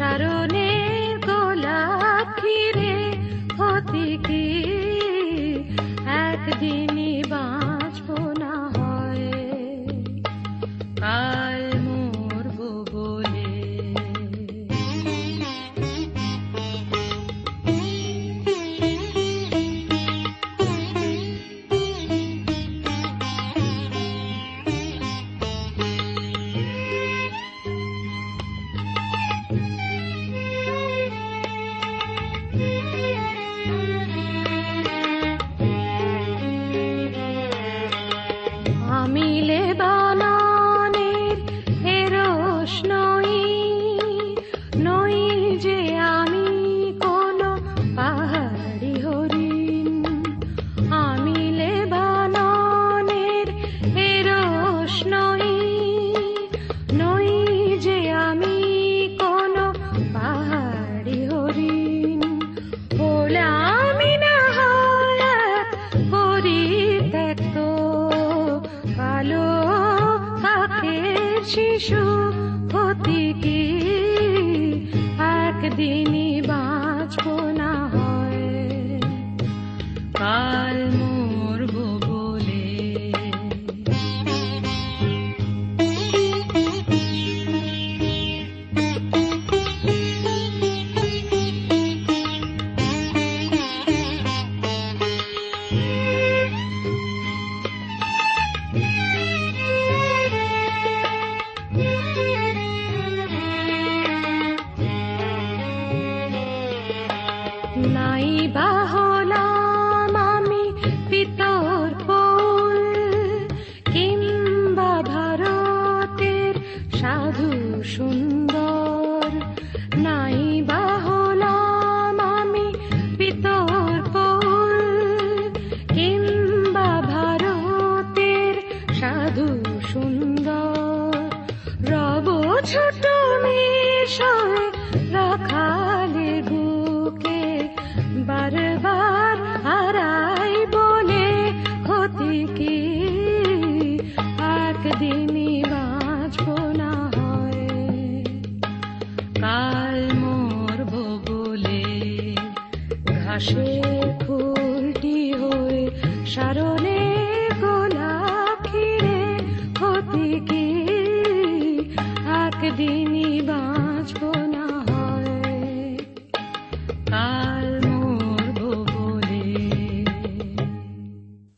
সারণের গোলাপ ফিরে হতে কি? একদিনই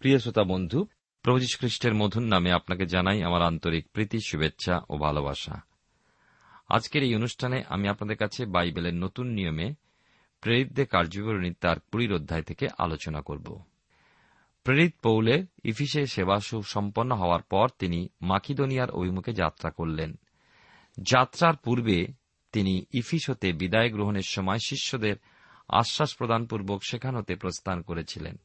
প্রিয় শ্রোতা বন্ধু, প্রভু যীশু খ্রিস্টের মধুর নামে আপনাকে জানাই আমার আন্তরিক প্রীতি, শুভেচ্ছা ও ভালোবাসা। আজকের এই অনুষ্ঠানে আমি আপনাদের কাছে বাইবেলের নতুন নিয়মে প্রেরিতদের কার্যবিবরণী তার কুড়ির অধ্যায় থেকে আলোচনা করব। প্রেরিত পৌলে ইফিসে সেবা সম্পন্ন হওয়ার পর তিনি মাকিদোনিয়ার অভিমুখে যাত্রা করলেন। যাত্রার পূর্বে তিনি ইফিস হতে বিদায় গ্রহণের সময় শিষ্যদের আশ্বাস প্রদানপূর্বক সেখান হতে প্রস্থান করেছিলেন।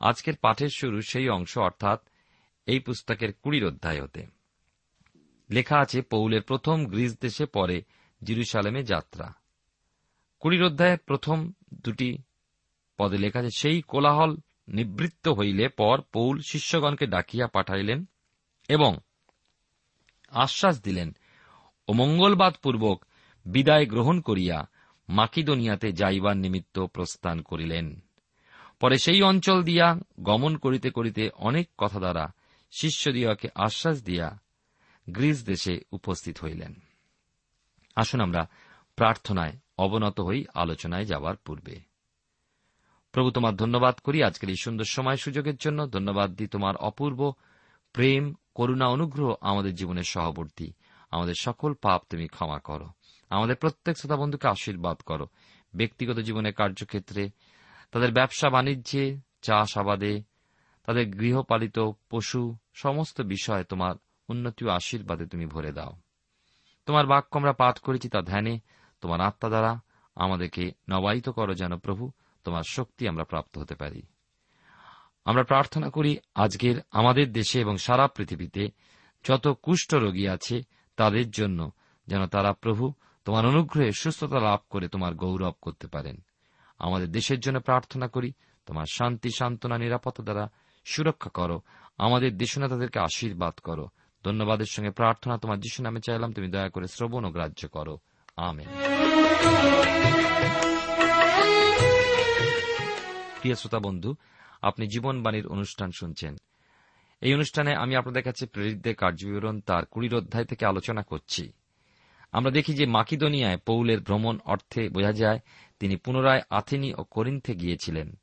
আজকের পাঠের শুরু সেই অংশ অর্থাৎ এই পুস্তকের কুড়ির অধ্যায় হতে। লেখা আছে, পৌলের প্রথম গ্রিস দেশে পরে জিরুসালেমে যাত্রা। কুড়ির অধ্যায়ের প্রথম দুটি পদে লেখা আছে, সেই কোলাহল নিবৃত্ত হইলে পর পৌল শিষ্যগণকে ডাকিয়া পাঠাইলেন এবং আশ্বাস দিলেন, ও মঙ্গলবাদপূর্বক বিদায় গ্রহণ করিয়া মাকিদোনিয়াতে যাইবার নিমিত্ত প্রস্থান করিলেন। পরে সেই অঞ্চল দিয়া গমন করিতে করিতে অনেক কথা দ্বারা শিষ্যদিওকে আশ্বাস দিয়া গ্রিস দেশে উপস্থিত হইলেন। আসুন আমরা প্রার্থনায় অবনত হই, আলোচনায় যাবার পূর্বে। প্রভু, তোমার ধন্যবাদ করি আজকের এই সুন্দর সময় সুযোগের জন্য। ধন্যবাদ দিই তোমার অপূর্ব প্রেম, করুণা, অনুগ্রহ আমাদের জীবনের সহবর্তী। আমাদের সকল পাপ তুমি ক্ষমা করো। আমাদের প্রত্যেক শ্রোতা বন্ধুকে আশীর্বাদ করো। ব্যক্তিগত জীবনের কার্যক্ষেত্রে তাদের ব্যবসা বাণিজ্যে, চাষাবাদে, তাদের গৃহপালিত পশু, সমস্ত বিষয়ে তোমার উন্নতি ও আশীর্বাদে তুমি ভরে দাও। তোমার বাক্য আমরা পাঠ করেছি তা ধ্যানে। তোমার আত্মা দ্বারা আমাদেরকে নবায়িত করো যেন প্রভু, তোমার শক্তি আমরা প্রাপ্ত হতে পারি। আমরা প্রার্থনা করি, আজকের আমাদের দেশে এবং সারা পৃথিবীতে যত কুষ্ঠ রোগী আছে, তাদের জন্য যেন তারা প্রভু, তোমার অনুগ্রহে সুস্থতা লাভ করে তোমার গৌরব করতে পারেন। আমাদের দেশের জন্য প্রার্থনা করি। তোমার শান্তি, সান্ত্বনা, নিরাপত্তা দ্বারা সুরক্ষা করো। আমাদের দেশনেতাদেরকে আশীর্বাদ করো। ধন্যবাদের সঙ্গে প্রার্থনা তোমার যিশু নামে চাইলাম, তুমি দয়া করে শ্রবণ ও গ্রাহ্য করো। আমেন। প্রিয় শ্রোতা বন্ধু, আপনি জীবনবাণীর অনুষ্ঠান শুনছেন। এই অনুষ্ঠানে আমি আপনাদের কাছে প্রেরিতদের কার্যবিবরণ তার কুড়ির অধ্যায় থেকে আলোচনা করছি। আমরা দেখি যে মাকিদোনিয়ায় পৌলের ভ্রমণ অর্থে বোঝা যায় তিনি পুনরায় আথেনি ও করিন্থে গিয়েছিলেন।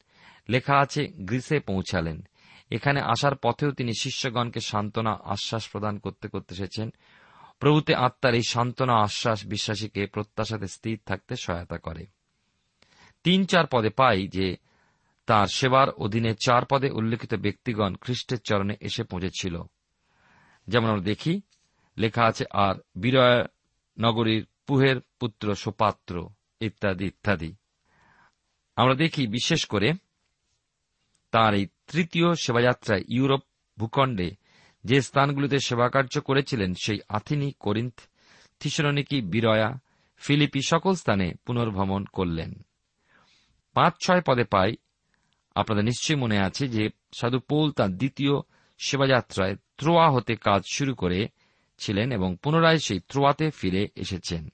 লেখা আছে, গ্রিসে পৌঁছালেন। এখানে আসার পথেও তিনি শিষ্যগণকে সান্ত্বনা, আশ্বাস প্রদান করতে করতে এসেছেন। প্রভুতে আত্মার এই সান্ত্বনা, আশ্বাস, বিশ্বাসীকে প্রত্যাশাতে স্থির থাকতে সহায়তা করে। তিন চার পদে পাই যে তার সেবার অধীনে চার পদে উল্লেখিত ব্যক্তিগণ খ্রিস্টের চরণে এসে পৌঁছেছিল। যেমন আমরা দেখি, লেখা আছে, আর বিরয় নগরীর পুহের পুত্র সোপাত্র। ইত্যাদি ইত্যাদি। আমরা দেখি, বিশেষ করে তার এই তৃতীয় সেবাযাত্রায় ইউরোপ ভূখণ্ডে যে স্থানগুলিতে সেবাকার্য করেছিলেন সেই আথিনি, করিন্থ, থিসরনিকি, বিরয়া, ফিলিপি সকল স্থানে পুনর্ভ্রমণ করলেন। পাঁচ ছয় পদে পাই, আপনাদের নিশ্চয়ই মনে আছে যে সাধু পৌল তাঁর দ্বিতীয় সেবাযাত্রায় ত্রোয়া হতে কাজ শুরু করে ছিলেন এবং পুনরায় সেই ত্রোয়াতে ফিরে এসেছেন।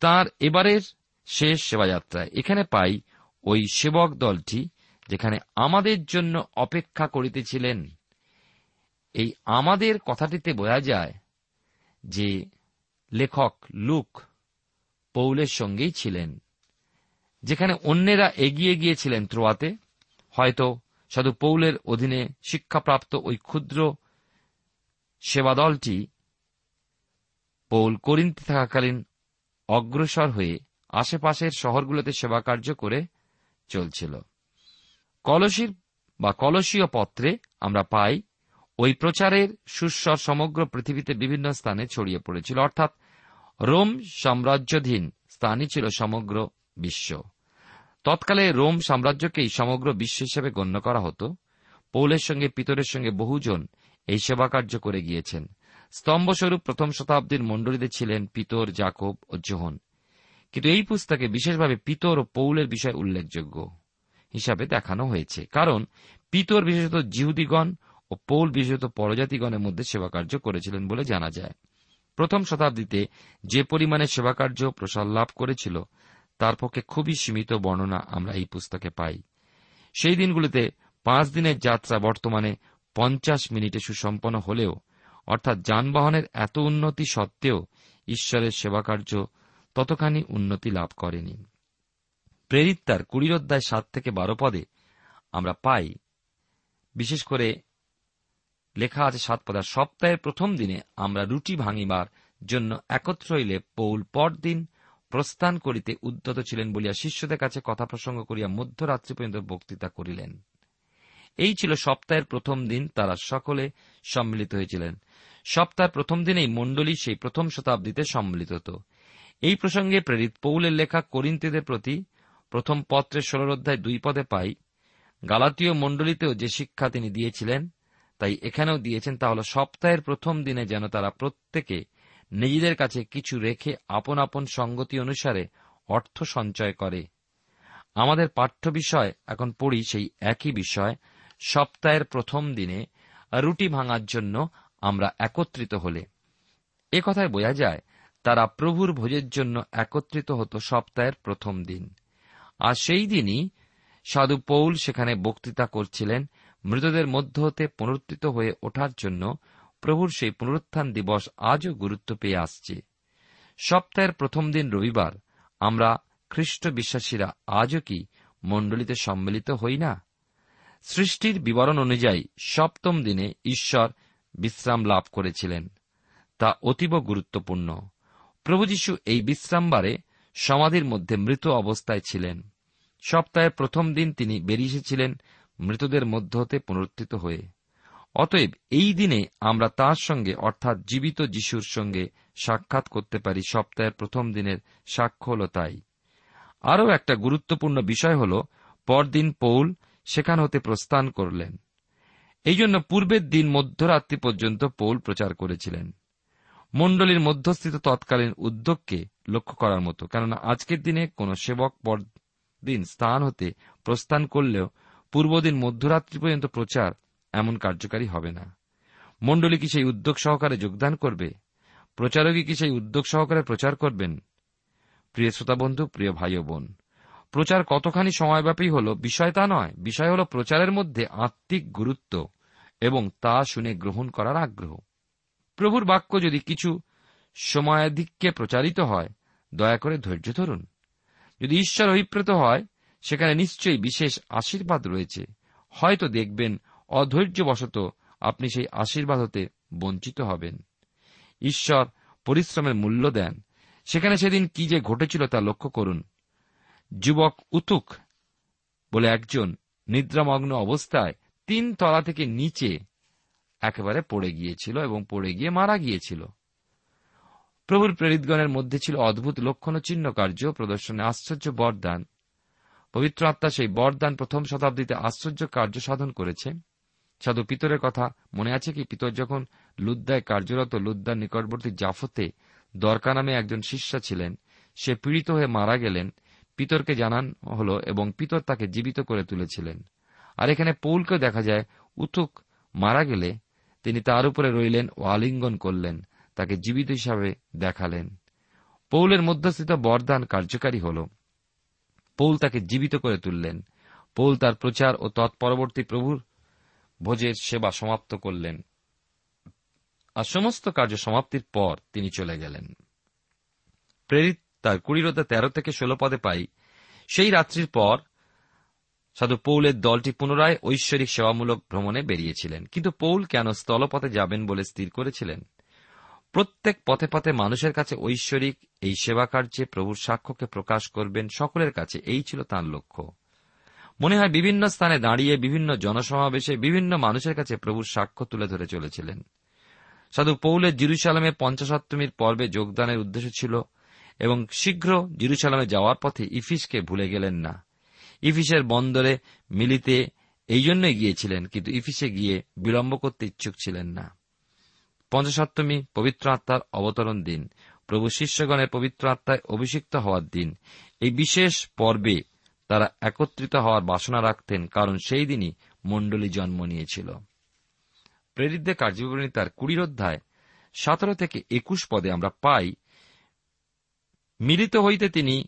তার এবারের শেষ সেবাযাত্রায় এখানে পাই ওই সেবক দলটি যেখানে আমাদের জন্য অপেক্ষা করিতেছিলেন। এই আমাদের কথাটিতে বোঝা যায় যে লেখক লুক পৌলের সঙ্গেই ছিলেন, যেখানে অন্যেরা এগিয়ে গিয়েছিলেন ত্রোয়াতে। হয়তো সাধু পৌলের অধীনে শিক্ষাপ্রাপ্ত ওই ক্ষুদ্র সেবাদলটি পৌল করিন্তে থাকাকালীন অগ্রসর হয়ে আশেপাশের শহরগুলোতে সেবা কার্য করে চলছিল। কলসির বা কলসীয় পত্রে আমরা পাই, ওই প্রচারের সুস্বর সমগ্র পৃথিবীতে বিভিন্ন স্থানে ছড়িয়ে পড়েছিল। অর্থাৎ রোম সাম্রাজ্যধীন স্থানই ছিল সমগ্র বিশ্ব। তৎকালে রোম সাম্রাজ্যকেই সমগ্র বিশ্ব হিসেবে গণ্য করা হতো। পৌলের সঙ্গে পিতরের সঙ্গে বহুজন এই সেবা কার্য করে গিয়েছেন। স্তম্ভস্বরূপ প্রথম শতাব্দীর মণ্ডলীতে ছিলেন পিতর জাকব ও জোহন। কিন্তু এই পুস্তকে বিশেষভাবে পিতর ও পৌলের বিষয় উল্লেখযোগ্য হিসাবে দেখানো হয়েছে। কারণ পিতর বিশেষত জিহুদিগণ ও পৌল বিশেষত পরজাতিগণের মধ্যে সেবাকার্য করেছিলেন বলে জানা যায়। প্রথম শতাব্দীতে যে পরিমাণে সেবাকার্য প্রসার লাভ করেছিল, তার পক্ষে খুবই সীমিত বর্ণনা আমরা এই পুস্তকে পাই। সেই দিনগুলিতে পাঁচ দিনের যাত্রা বর্তমানে পঞ্চাশ মিনিটে সুসম্পন্ন হলেও, অর্থাৎ যানবাহনের এত উন্নতি সত্ত্বেও ঈশ্বরের সেবাকার্য ততখানি উন্নতি লাভ করেনি। প্রেরিত তার কুড়ির অধ্যায় সাত থেকে বারো পদে আমরা পাই, বিশেষ করে লেখা আছে সাত পদা সপ্তাহের প্রথম দিনে আমরা রুটি ভাঙিবার জন্য একত্র হইলে পৌল পরদিন প্রস্থান করিতে উদ্যত ছিলেন বলিয়া শিষ্যদের কাছে কথা প্রসঙ্গ করিয়া মধ্যরাত্রি পর্যন্ত বক্তৃতা করিলেন। এই ছিল সপ্তাহের প্রথম দিন তারা সকলে সম্মিলিত হয়েছিলেন। সপ্তাহের প্রথম দিনেই মণ্ডলী সেই প্রথম শতাব্দীতে সম্মিলিত হতো। এই প্রসঙ্গে প্রেরিত পৌলের লেখা করিন্তীদের প্রতি প্রথম পত্রের ষোলর অধ্যায় দুই পদে পাই, গালাতীয় মণ্ডলীতেও যে শিক্ষা তিনি দিয়েছিলেন, তাই এখানেও দিয়েছেন তা হল সপ্তাহের প্রথম দিনে যেন তারা প্রত্যেকে নিজেদের কাছে কিছু রেখে আপন আপন সঙ্গতি অনুসারে অর্থ সঞ্চয় করে। আমাদের পাঠ্য বিষয়, এখন পড়ি সেই একই বিষয়, সপ্তাহের প্রথম দিনে রুটি ভাঙার জন্য আমরা একত্রিত হলে। এ কথায় বোঝা যায় তারা প্রভুর ভোজের জন্য একত্রিত হতো সপ্তাহের প্রথম দিন। আর সেই দিনই সাধু পৌল সেখানে বক্তৃতা করছিলেন, মৃতদের মধ্য হতে পুনরুত্থিত হয়ে ওঠার জন্য প্রভুর সেই পুনরুত্থান দিবস আজও গুরুত্ব পেয়ে আসছে। সপ্তাহের প্রথম দিন রবিবার, আমরা খ্রিস্ট বিশ্বাসীরা আজও কি মণ্ডলীতে সম্মিলিত হই না? সৃষ্টির বিবরণ অনুযায়ী সপ্তম দিনে ঈশ্বর বিশ্রাম লাভ করেছিলেন। তা অতীব গুরুত্বপূর্ণ। প্রভু যীশু এই বিশ্রামবারে সমাধির মধ্যে মৃত অবস্থায় ছিলেন। সপ্তাহের প্রথম দিন তিনি বেরিয়ে এসেছিলেন মৃতদের মধ্য হতে পুনরুত্থিত হয়ে। অতএব এই দিনে আমরা তার সঙ্গে, অর্থাৎ জীবিত যিশুর সঙ্গে সাক্ষাৎ করতে পারি সপ্তাহের প্রথম দিনের সাক্ষ্য হল তাই আরও একটা গুরুত্বপূর্ণ বিষয় হল, পরদিন পৌল সেখান হতে প্রস্থান করলেন। এই জন্য পূর্বের দিন মধ্যরাত্রি পর্যন্ত পৌল প্রচার করেছিলেন। মণ্ডলীর মধ্যস্থিত তৎকালীন উদ্যোগকে লক্ষ্য করার মতো। কেননা আজকের দিনে কোন সেবক পরদিন স্থান হতে প্রস্থান করলেও পূর্বদিন মধ্যরাত্রি পর্যন্ত প্রচার এমন কার্যকারী হবে না। মণ্ডলী কি সেই উদ্যোগ সহকারে যোগদান করবে? প্রচারকই কি সেই উদ্যোগ সহকারে প্রচার করবেন? প্রিয় শ্রোতা বন্ধু, প্রিয় ভাই বোন, প্রচার কতখানি সময়ব্যাপী হল বিষয় তা নয়। বিষয় হল প্রচারের মধ্যে আত্মিক গুরুত্ব এবং তা শুনে গ্রহণ করার আগ্রহ। প্রভুর বাক্য যদি কিছু সময়াধিক্যে প্রচারিত হয়, দয়া করে ধৈর্য ধরুন। যদি ঈশ্বর অভিপ্রেত হয়, সেখানে নিশ্চয়ই বিশেষ আশীর্বাদ রয়েছে। হয়তো দেখবেন অধৈর্যবশত আপনি সেই আশীর্বাদ হতে বঞ্চিত হবেন। ঈশ্বর পরিশ্রমের মূল্য দেন। সেখানে সেদিন কি যে ঘটেছিল তা লক্ষ্য করুন। যুবক উতুক বলে একজন নিদ্রামগ্ন অবস্থায় তিন তলা থেকে নিচে একেবারে পড়ে গিয়েছিল এবং পড়ে গিয়ে মারা গিয়েছিল। প্রভুর প্রেরিতগণের মধ্যে ছিল অদ্ভুত লক্ষণ চিহ্ন কার্য, প্রদর্শনে আশ্চর্য বরদান। পবিত্র আত্মা সেই বরদান প্রথম শতাব্দীতে আশ্চর্য কার্য সাধন করেছে। সাধু পিতরের কথা মনে আছে কি? পিতর যখন লুদ্দায় কার্যরত লুদ্দার নিকটবর্তী জাফতে দরকা নামে একজন শিষ্য ছিলেন, সে পীড়িত হয়ে মারা গেলেন। পিতরকে জানান হল এবং পিতর তাকে জীবিত করে তুলেছিলেন। আর এখানে পৌলকে দেখা যায় উথুক মারা গেলে তিনি তার উপরে রইলেন ও আলিঙ্গন করলেন, তাকে জীবিত হিসাবে দেখালেন। পৌলের মধ্যস্থিত বরদান কার্যকারী হল। পৌল তাকে জীবিত করে তুললেন। পৌল তার প্রচার ও তৎপরবর্তী প্রভুর ভোজের সেবা সমাপ্ত করলেন। আর সমস্ত কার্য সমাপ্তির পর তিনি চলে গেলেন। প্রেরিত তার কুড়িরোদা তেরো থেকে ষোলো পদে পাই। সেই রাত্রির পর সাধু পৌলের দলটি পুনরায় ঐশ্বরিক সেবামূলক ভ্রমণে বেরিয়েছিলেন। কিন্তু পৌল কেন স্থলপথে যাবেন বলে স্থির করেছিলেন? প্রত্যেক পথে পথে মানুষের কাছে ঐশ্বরিক এই সেবা কার্যে প্রভুর সাক্ষ্যকে প্রকাশ করবেন সকলের কাছে, এই ছিল তাঁর লক্ষ্য। মনে হয় বিভিন্ন স্থানে দাঁড়িয়ে, বিভিন্ন জনসমাবেশে বিভিন্ন মানুষের কাছে প্রভুর সাক্ষ্য তুলে ধরে চলেছিলেন। সাধু পৌলের জিরুসালামে পঞ্চাশত্তমীর পর্বে যোগদানের উদ্দেশ্য ছিল, এবং শীঘ্র জিরুসালামে যাওয়ার পথে ইফিসকে ভুলে গেলেন না। ইফিসের বন্দরে মিলিতে এই জন্যই গিয়েছিলেন, কিন্তু ইফিসে গিয়ে বিলম্ব করতে ইচ্ছুক ছিলেন না। পঞ্চসপ্তমী পবিত্র আত্মার অবতরণ দিন, প্রভু শিষ্যগণের পবিত্র আত্মায় অভিষিক্ত হওয়ার দিন, এই বিশেষ পর্বে তারা একত্রিত হওয়ার বাসনা রাখতেন, কারণ সেই দিনই মণ্ডলী জন্ম নিয়েছিল। প্রেরিতদের কার্যবিবরণী তার কুড়ির অধ্যায়, সতেরো থেকে একুশ পদে আমরা পাই, মিলিত হইতে তিনি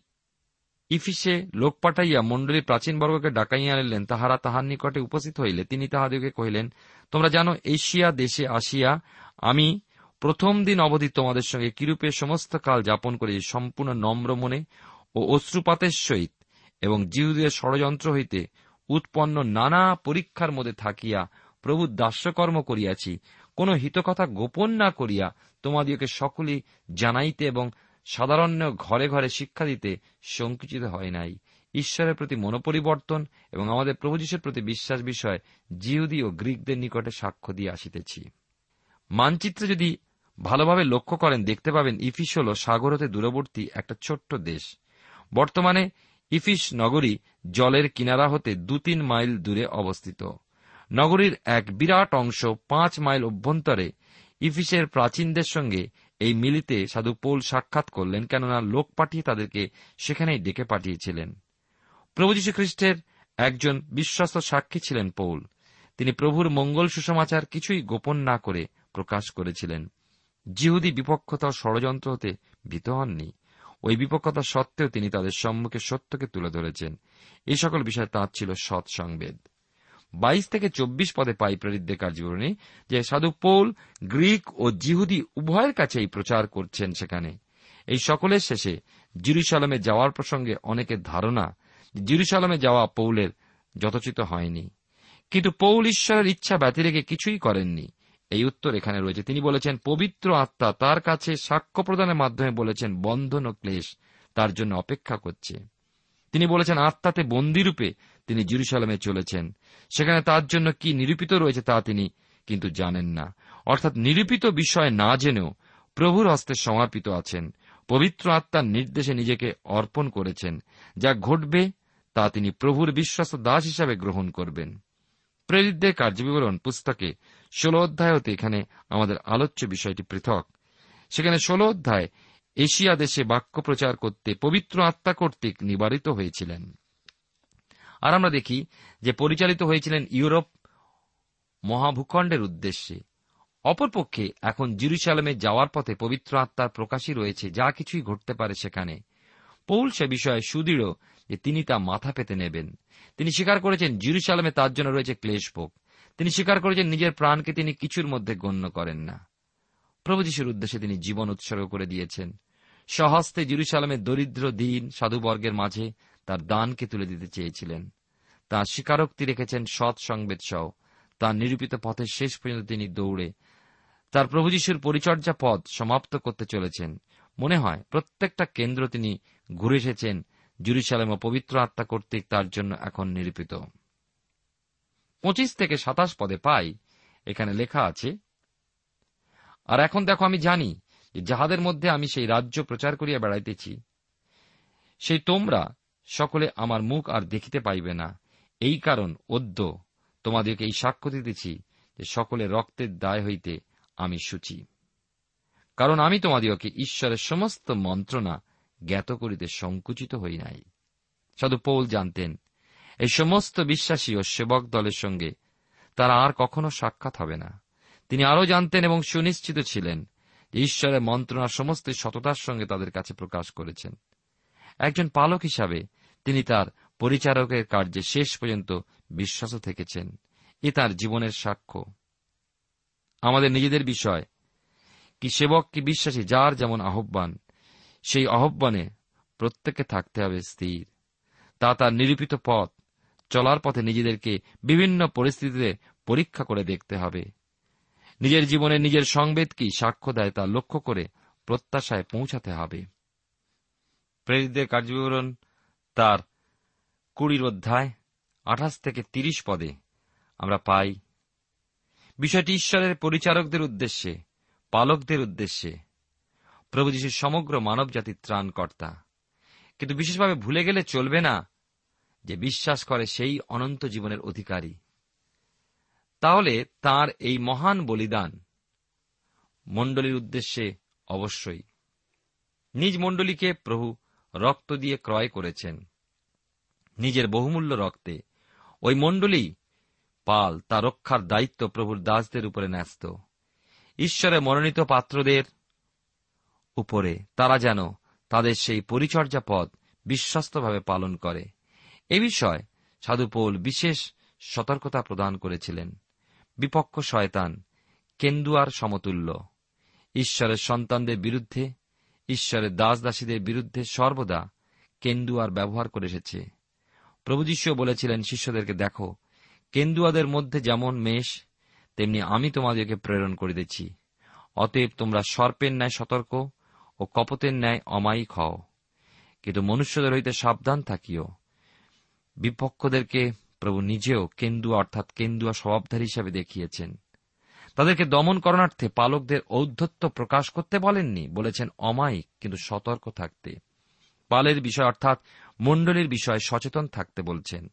ইফিসে লোক পাঠাইয়া মণ্ডলীর প্রাচীন বর্গকে ডাকাইয়া আনিলেন, তাহারা তাহার নিকটে উপস্থিত হইলে তিনি তাহাদিগকে কহিলেন, তোমরা জানো, এশিয়া দেশে আসিয়া আমি প্রথম দিন অবধি তোমাদের সঙ্গে কিরূপে সমস্ত কাল যাপন করি, সম্পূর্ণ নম্র মনে ও অশ্রুপাতের সহিত এবং জিহুদের ষড়যন্ত্র হইতে উৎপন্ন নানা পরীক্ষার মধ্যে থাকিয়া প্রভু দাস্যকর্ম করিয়াছি। কোন হিতকথা গোপন না করিয়া তোমাদিওকে সকলেই জানাইতে এবং সাধারণ ঘরে ঘরে শিক্ষা দিতে সংকুচিত হয় নাই। ঈশ্বরের প্রতি মনোপরিবর্তন এবং আমাদের প্রভু যীশুর প্রতি বিশ্বাস বিষয় জিহুদি ও গ্রিকদের নিকটে সাক্ষ্য দিয়ে আসিতেছি। মানচিত্রে যদি ভালোভাবে লক্ষ্য করেন, দেখতে পাবেন ইফিস হল সাগর হতে দূরবর্তী একটা ছোট্ট দেশ। বর্তমানে ইফিস নগরী জলের কিনারা হতে দু তিন মাইল দূরে অবস্থিত। নগরীর এক বিরাট অংশ পাঁচ মাইল অভ্যন্তরে ইফিসের প্রাচীনদের সঙ্গে এই মিলিতে সাধু পৌল সাক্ষাৎ করলেন, কেননা লোক পাঠিয়ে তাদেরকে সেখানেই ডেকে পাঠিয়েছিলেন। প্রভু খ্রিস্টের একজন বিশ্বস্ত সাক্ষী ছিলেন পৌল। তিনি প্রভুর মঙ্গল সুসমাচার কিছুই গোপন না করে প্রকাশ করেছিলেন। জিহুদি বিপক্ষতা ষড়যন্ত্র হতে ভীত হননি। ওই বিপক্ষতা সত্ত্বেও তিনি তাদের সম্মুখে সত্যকে তুলে ধরেছেন। এই সকল বিষয়ে তাঁর ছিল সৎ সংবেদ। বাইশ থেকে চব্বিশ পদে পাই প্রেরিতদের কার্যবরণী যে সাধু পৌল, গ্রিক ও জিহুদি উভয়ের কাছেই প্রচার করছেন সেখানে। এই সকলের শেষে জিরুসালামে যাওয়ার প্রসঙ্গে অনেকের ধারণা জিরুসালামে যাওয়া পৌলের যথোচিত হয়নি। কিন্তু পৌল ঈশ্বরের ইচ্ছা ব্যতি রেখে কিছুই করেননি। এই উত্তর এখানে রয়েছে। তিনি বলেছেন, পবিত্র আত্মা তার কাছে সাক্ষ্য প্রদানের মাধ্যমে বলেছেন, বন্ধন ও ক্লেশ তার জন্য অপেক্ষা করছে। তিনি বলেছেন, আত্মাতে বন্দিরূপে তিনি জিরুসালামে চলেছেন। সেখানে তার জন্য কি নিরূপিত রয়েছে তা তিনি কিন্তু জানেন না। অর্থাৎ নিরূপিত বিষয় না জেনেও প্রভুর হস্তে সমর্পিত আছেন। পবিত্র আত্মার নির্দেশে নিজেকে অর্পণ করেছেন। যা ঘটবে তা তিনি প্রভুর বিশ্বস্ত দাস হিসাবে গ্রহণ করবেন। প্রেরিতদের কার্যবিবরণ পুস্তকে ষোলো অধ্যায় হতে এখানে আমাদের আলোচ্য বিষয়টি পৃথক। সেখানে ষোলো অধ্যায় এশিয়া দেশে বাক্য প্রচার করতে পবিত্র আত্মা কর্তৃক নিবারিত হয়েছিলেন। আর আমরা দেখি যে পরিচালিত হয়েছিলেন ইউরোপ মহাভূখণ্ডের উদ্দেশ্যে। অপরপক্ষে এখন জিরুসালামে যাওয়ার পথে পবিত্র আত্মার প্রকাশই রয়েছে, যা কিছুই ঘটতে পারে সেখানে। পৌল সে বিষয়ে সুদৃঢ় যে তিনি তা মাথা পেতে নেবেন। তিনি স্বীকার করেছেন জিরুসালামে তার জন্য রয়েছে ক্লেশভোগ। তিনি স্বীকার করেছেন নিজের প্রাণকে তিনি কিছুর মধ্যে গণ্য করেন না। প্রভু যিশুর উদ্দেশ্যে তিনি জীবন উৎসর্গ করে দিয়েছেন। সহস্তে জিরুসালামের দরিদ্র দিন সাধুবর্গের মাঝে তার দানকে তুলে দিতে চেয়েছিলেন। তাঁর স্বীকারোক্তি রেখেছেন সৎ সংবেদ সহ। তাঁর নিরূপিত পথের শেষ পর্যন্ত তিনি দৌড়ে তার প্রভু যিশুর পরিচর্যা পথ সমাপ্ত করতে চলেছেন। মনে হয় প্রত্যেকটা কেন্দ্র তিনি ঘুরে এসেছেন। জুরুসালাম ও পবিত্র আত্মা কর্তৃক তার জন্য এখন নিরূপিত। পঁচিশ থেকে সাতাশ পদে পাই। এখানে লেখা আছে, আর এখন দেখো আমি জানি যাহাদের মধ্যে আমি সেই রাজ্য প্রচার করিয়া বেড়াইতেছি, সেই তোমরা সকলে আমার মুখ আর দেখিতে পাইবে না। এই কারণ অদ্য তোমাদেরকে এই সাক্ষ্য দিতেছি যে সকলে রক্তের দায় হইতে আমি সূচি। কারণ আমি তোমাদিওকে ঈশ্বরের সমস্ত মন্ত্রণা জ্ঞাত করিতে সংকুচিত হই নাই। সাধু পৌল জানতেন, এই সমস্ত বিশ্বাসী ও সেবক দলের সঙ্গে তারা আর কখনো সাক্ষাৎ হবে না। তিনি আরও জানতেন এবং সুনিশ্চিত ছিলেন ঈশ্বরের মন্ত্রণা সমস্ত সততার সঙ্গে তাদের কাছে প্রকাশ করেছেন। একজন পালক হিসাবে তিনি তার পরিচারকের কার্যে শেষ পর্যন্ত বিশ্বাস থেকেছেন। এ তার জীবনের সাক্ষ্য। আমাদের নিজেদের বিষয়, কি সেবক, কি বিশ্বাসী, যার যেমন আহ্বান, সেই আহ্বানে প্রত্যেককে থাকতে হবে স্থির। তা তার নিরূপিত পথ, চলার পথে নিজেদেরকে বিভিন্ন পরিস্থিতিতে পরীক্ষা করে দেখতে হবে। নিজের জীবনে নিজের সংবেদ কি সাক্ষ্য দেয় তা লক্ষ্য করে প্রত্যাশায় পৌঁছাতে হবে। প্রেরিতদের কার্যবিবরণ তার কুড়ির অধ্যায়, আঠাশ থেকে তিরিশ পদে আমরা পাই। বিষয়টি ঈশ্বরের পরিচারকদের উদ্দেশ্যে, পালকদের উদ্দেশ্যে, প্রভু যীশুর সমগ্র মানব জাতির ত্রাণকর্তা। কিন্তু বিশেষভাবে ভুলে গেলে চলবে না যে বিশ্বাস করে সেই অনন্ত জীবনের অধিকারী। তাহলে তার এই মহান বলিদান মণ্ডলীর উদ্দেশ্যে অবশ্যই। নিজ মণ্ডলীকে প্রভু রক্ত দিয়ে ক্রয় করেছেন। নিজের বহুমূল্য রক্তে। ওই মণ্ডলী পাল তা রক্ষার দায়িত্ব প্রভুর দাসদের উপরে ন্যস্ত। ঈশ্বরে মনোনীত পাত্রদের উপরে তারা যেন তাদের সেই পরিচর্যা পদ বিশ্বস্তভাবে পালন করে। এ বিষয়ে সাধু পৌল বিশেষ সতর্কতা প্রদান করেছিলেন। বিপক্ষ শয়তান, কেন্দুয়ার সমতুল্য। ঈশ্বরের সন্তানদের বিরুদ্ধে ঈশ্বরের দাস দাসীদের বিরুদ্ধে সর্বদা কেন্দুয়ার ব্যবহার করে এসেছে। প্রভু বলেছিলেন, শিষ্যদেরকে দেখো, কেন্দুয়াদের মধ্যে যেমন মেষ, তেমনি আমি তোমাদেরকে প্রেরণ করিতেছি। অতএব তোমরা সর্পের ন্যায় সতর্ক ও কপতের ন্যায় অমায়িক হও। কিন্তু মনুষ্যদের হইতে সাবধান থাকিও। বিপক্ষদেরকে প্রভু নিজেও কেন্দুয়া অর্থাৎ কেন্দুয়া স্বভাবধারী হিসাবে দেখিয়েছেন। তাদেরকে দমন করণার্থে পালকদের ঔদ্ধত্য প্রকাশ করতে বলেননি, বলেছেন অমায়িক কিন্তু সতর্ক থাকতে। পালের বিষয় অর্থাৎ মণ্ডলীর বিষয়ে সচেতন থাকতে বলছেন,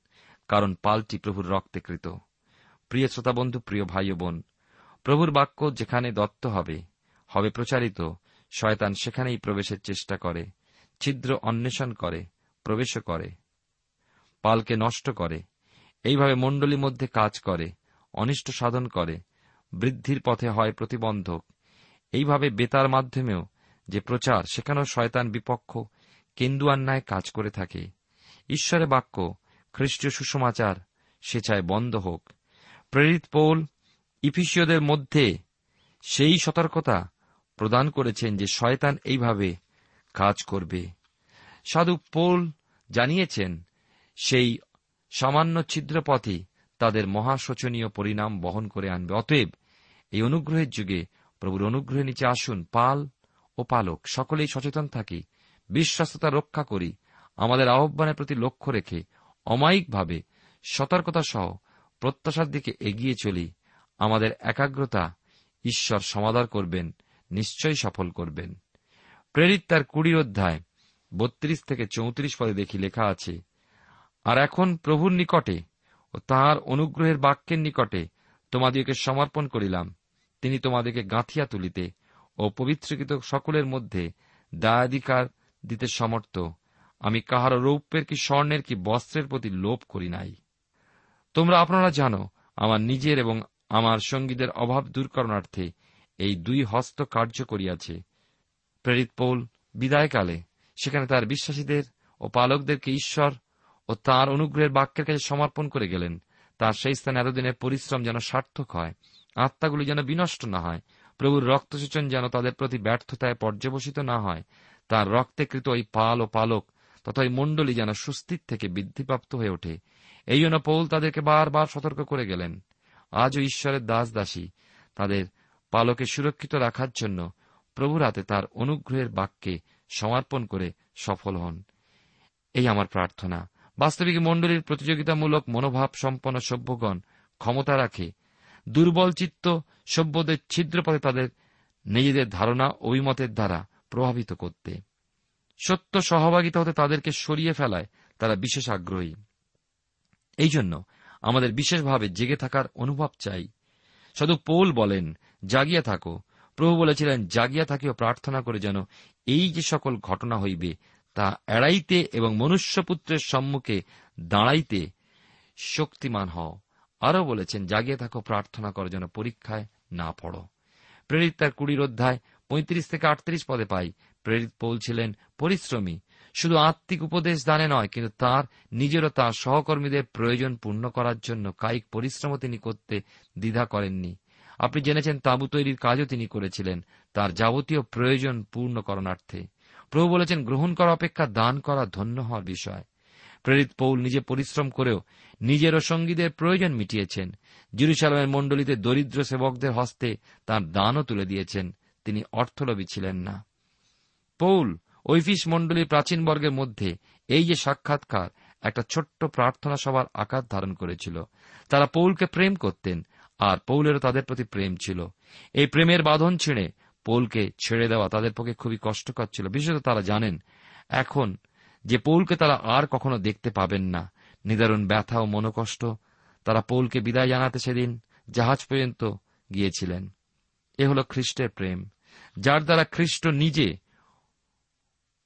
কারণ পালটি প্রভুর রক্তে কৃত। প্রিয় শ্রোতাবন্ধু, প্রিয় ভাই বোন, প্রভুর বাক্য যেখানে দত্ত হবে হবে প্রচারিত, শয়তান সেখানেই প্রবেশের চেষ্টা করে, ছিদ্র অন্বেষণ করে, প্রবেশও করে, পালকে নষ্ট করে, এইভাবে মণ্ডলীর মধ্যে কাজ করে, অনিষ্ট সাধন করে বৃদ্ধির পথে হয় প্রতিবন্ধক। এইভাবে বেতার মাধ্যমেও যে প্রচার, সেখানেও শয়তান বিপক্ষ কেন্দুয়ান্যায় কাজ করে থাকে। ঈশ্বরের বাক্য, খ্রিস্টীয় সুসমাচার সে চায় বন্ধ হোক। প্রেরিত পৌল ইফিসীয়দের মধ্যে সেই সতর্কতা প্রদান করেছেন যে শয়তান এইভাবে কাজ করবে। সাধু পোল জানিয়েছেন, সেই সামান্য ছিদ্রপথই তাদের মহাশোচনীয় পরিণাম বহন করে আনবে। অতএব এই অনুগ্রহের যুগে প্রভুর অনুগ্রহের নিচে আসুন, পাল ও পালক, সকলেই সচেতন থাকি, বিশ্বস্ততা রক্ষা করি, আমাদের আহ্বানের প্রতি লক্ষ্য রেখে, অমায়িকভাবে, সতর্কতা সহ প্রত্যাশার দিকে এগিয়ে চলি, আমাদের একাগ্রতা ঈশ্বর সমাদার করবেন, নিশ্চয়ই সফল করবেন। প্রেরিত তার কুড়ি অধ্যায়, বত্রিশ থেকে চৌত্রিশ পদে দেখি লেখা আছে, আর এখন প্রভুর নিকটে ও তাহার অনুগ্রহের বাক্যের নিকটে তোমাদিওকে সমর্পণ করিলাম। তিনি তোমাদেরকে গাঁথিয়া তুলিতে ও পবিত্রকৃত সকলের মধ্যে দায়াধিকার দিতে সমর্থ। আমি কাহারও রৌপ্যের কি স্বর্ণের কি বস্ত্রের প্রতি লোভ করি নাই। তোমরা আপনারা জানো, আমার নিজের এবং আমার সঙ্গীদের অভাব দূর করণার্থে এই দুই হস্ত কার্য করিয়াছে। প্রেরিত পৌল, বিদায়কালে সেখানে তার বিশ্বাসীদের ও পালকদেরকে ঈশ্বর ও তাঁর অনুগ্রহের বাক্যের কাছে সমর্পণ করে গেলেন। তার সেই স্থানে এতদিনের পরিশ্রম যেন সার্থক হয়। আত্মাগুলি যেন বিনষ্ট না হয়। প্রভুর রক্তসূচন যেন তাদের প্রতি ব্যর্থতায় পর্যবসিত না হয়। তার রক্তেকৃত ওই পাল ও পালক তথা ওই মণ্ডলী যেন সুস্থির থেকে বৃদ্ধিপ্রাপ্ত হয়ে ওঠে। এই জন্য পৌল তাদেরকে বারবার সতর্ক করে গেলেন। আজও ঈশ্বরের দাস দাসী তাদের পালকে সুরক্ষিত রাখার জন্য প্রভুর হাতে তার অনুগ্রহের বাক্যে সমর্পণ করে সফল হন। এই আমার প্রার্থনা। বাস্তবিক মণ্ডলীর প্রতিযোগিতামূলক মনোভাব সম্পন্ন সভ্যগণ ক্ষমতা রাখে দুর্বল চিত্ত সভ্যদের ছিদ্রপথে তাদের নিজেদের ধারণা অভিমতের দ্বারা প্রভাবিত করতে। সত্য সহভাগিতা হতে তাদেরকে সরিয়ে ফেলায় তারা বিশেষ আগ্রহী। এই জন্য আমাদের বিশেষভাবে জেগে থাকার অনুভব চাই। শুধু পৌল বলেন, জাগিয়া থাকো। প্রভু বলেছিলেন, জাগিয়া থাকিও প্রার্থনা করে যেন এই যে সকল ঘটনা হইবে, তা এড়াইতে এবং মনুষ্যপুত্রের সম্মুখে দাঁড়াইতে শক্তিমান হও। আরও বলেছেন, জাগিয়ে থাকো, প্রার্থনা করো যেন পরীক্ষায় না পড়ো। প্রেরিত তার কুড়ির অধ্যায় পঁয়ত্রিশ থেকে আটত্রিশ পদে পাই। প্রেরিত পৌল ছিলেন পরিশ্রমী। শুধু আত্মিক উপদেশ দানে নয়, কিন্তু তার নিজেরও তার সহকর্মীদের প্রয়োজন পূর্ণ করার জন্য কায়িক পরিশ্রমও তিনি করতে দ্বিধা করেননি। আপনি জেনেছেন, তাঁবু তৈরির কাজও তিনি করেছিলেন, তার যাবতীয় প্রয়োজন পূর্ণ করণার্থে। প্রভু বলেছেন, গ্রহণ করা অপেক্ষা দান করা ধন্য হওয়ার বিষয়। প্রেরিত পৌল নিজে পরিশ্রম করেও নিজেরও সঙ্গীদের প্রয়োজন মিটিয়েছেন। জিরুসালামের মণ্ডলীতে দরিদ্র সেবকদের হস্তে তার দানও তুলে দিয়েছেন। তিনি অর্থলোভী ছিলেন না। পৌল ঐফিস মণ্ডলীর প্রাচীন বর্গের মধ্যে এই যে সাক্ষাৎকার একটা ছোট্ট প্রার্থনা সভার আকার ধারণ করেছিল। তারা পৌলকে প্রেম করতেন আর পৌলেরও তাদের প্রতি প্রেম ছিল। এই প্রেমের বাঁধন ছিঁড়ে পৌলকে ছেড়ে দেওয়া তাদের পক্ষে খুবই কষ্টকর ছিল। বিশেষত তারা জানেন, এখন যে পৌলকে তারা আর কখনো দেখতে পাবেন না। নিদারুণ ব্যথা ও মনোকষ্ট। তারা পৌলকে বিদায় জানাতে সেদিন জাহাজ পর্যন্ত গিয়েছিলেন। এ হল খ্রিস্টের প্রেম, যার দ্বারা খ্রিস্ট নিজে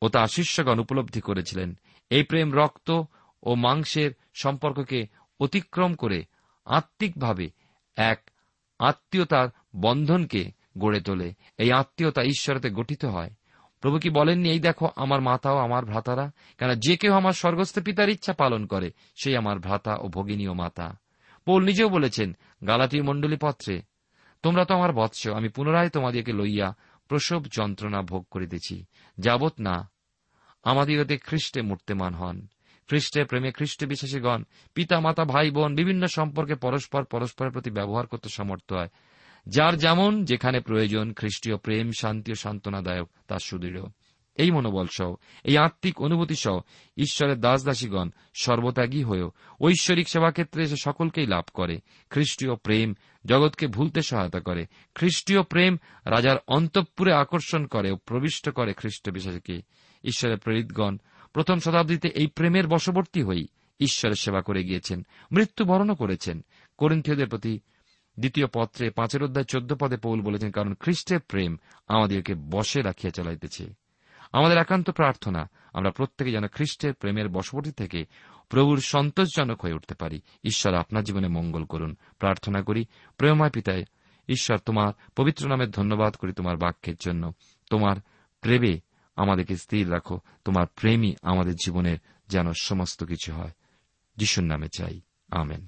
ও তার শিষ্যগণ উপলব্ধি করেছিলেন। এই প্রেম রক্ত ও মাংসের সম্পর্ককে অতিক্রম করে আত্মিকভাবে এক আত্মীয়তার বন্ধনকে গড়ে তোলে। এই আত্মীয়তা ঈশ্বরতে গঠিত হয়। প্রভু কি বলেননি, এই দেখো, আমার মাতা ও আমার ভ্রাতারা কেন যে কেউ আমার স্বর্গস্থ পিতার ইচ্ছা পালন করে, সেই আমার ভ্রাতা ও ভগিনী ও মাতা। পৌল নিজেও বলেছেন গালাটির মণ্ডলী পত্রে, তোমরা তো আমার বৎস, আমি পুনরায় তোমাদেরকে লইয়া প্রসব যন্ত্রণা ভোগ করিতেছি। যাবৎ না, আমাদিগতে খ্রিস্টে মূর্তিমান হন। খ্রিস্টে প্রেমে খ্রিস্টে বিশ্বাসীগণ, পিতা, মাতা, ভাই, বোন, বিভিন্ন সম্পর্কে পরস্পর পরস্পরের প্রতি ব্যবহার করতে সমর্থ হয়। যার যেমন যেখানে প্রয়োজন, খ্রিস্টীয় প্রেম শান্তি ও সান্ত্বনাদায়ক, তার সুদৃঢ়। এই মনোবল সহ, এই আত্মিক অনুভূতি সহ, ঈশ্বরের দাস দাসীগণ সর্বত্যাগী হয়েও ঐশ্বরিক সেবাক্ষেত্রে এসে সকলকেই লাভ করে। খ্রিস্টীয় প্রেম জগৎকে ভুলতে সহায়তা করে। খ্রিস্টীয় প্রেম রাজার অন্তঃপুরে আকর্ষণ করে ও প্রবিষ্ট করে খ্রিস্ট বিশ্বাসীকে ঈশ্বরের প্রেরিতগণ প্রথম শতাব্দীতে এই প্রেমের বশবর্তী হয়েই ঈশ্বরের সেবা করে গিয়েছেন, মৃত্যুবরণও করেছেন। করিন্থীয়দের প্রতি দ্বিতীয় পত্রে পাঁচের অধ্যায় চোদ্দ পদে পৌল বলেছেন, কারণ খ্রিস্টের প্রেম আমাদেরকে বসে রাখিয়া চালাইতেছে। আমাদের একান্ত প্রার্থনা, আমরা প্রত্যেকে যেন খ্রিস্টের প্রেমের বশবর্তী থেকে প্রভুর সন্তোষজনক হয়ে উঠতে পারি। ঈশ্বর আপনার জীবনে মঙ্গল করুন। প্রার্থনা করি, প্রেমময় পিতায়, ঈশ্বর তোমার পবিত্র নামের ধন্যবাদ করি তোমার বাক্যের জন্য। তোমার প্রেমে আমাদেরকে স্থির রাখো, তোমার প্রেমই আমাদের জীবনের যেন সমস্ত কিছু হয়। যিশুর নামে চাই। আমেন।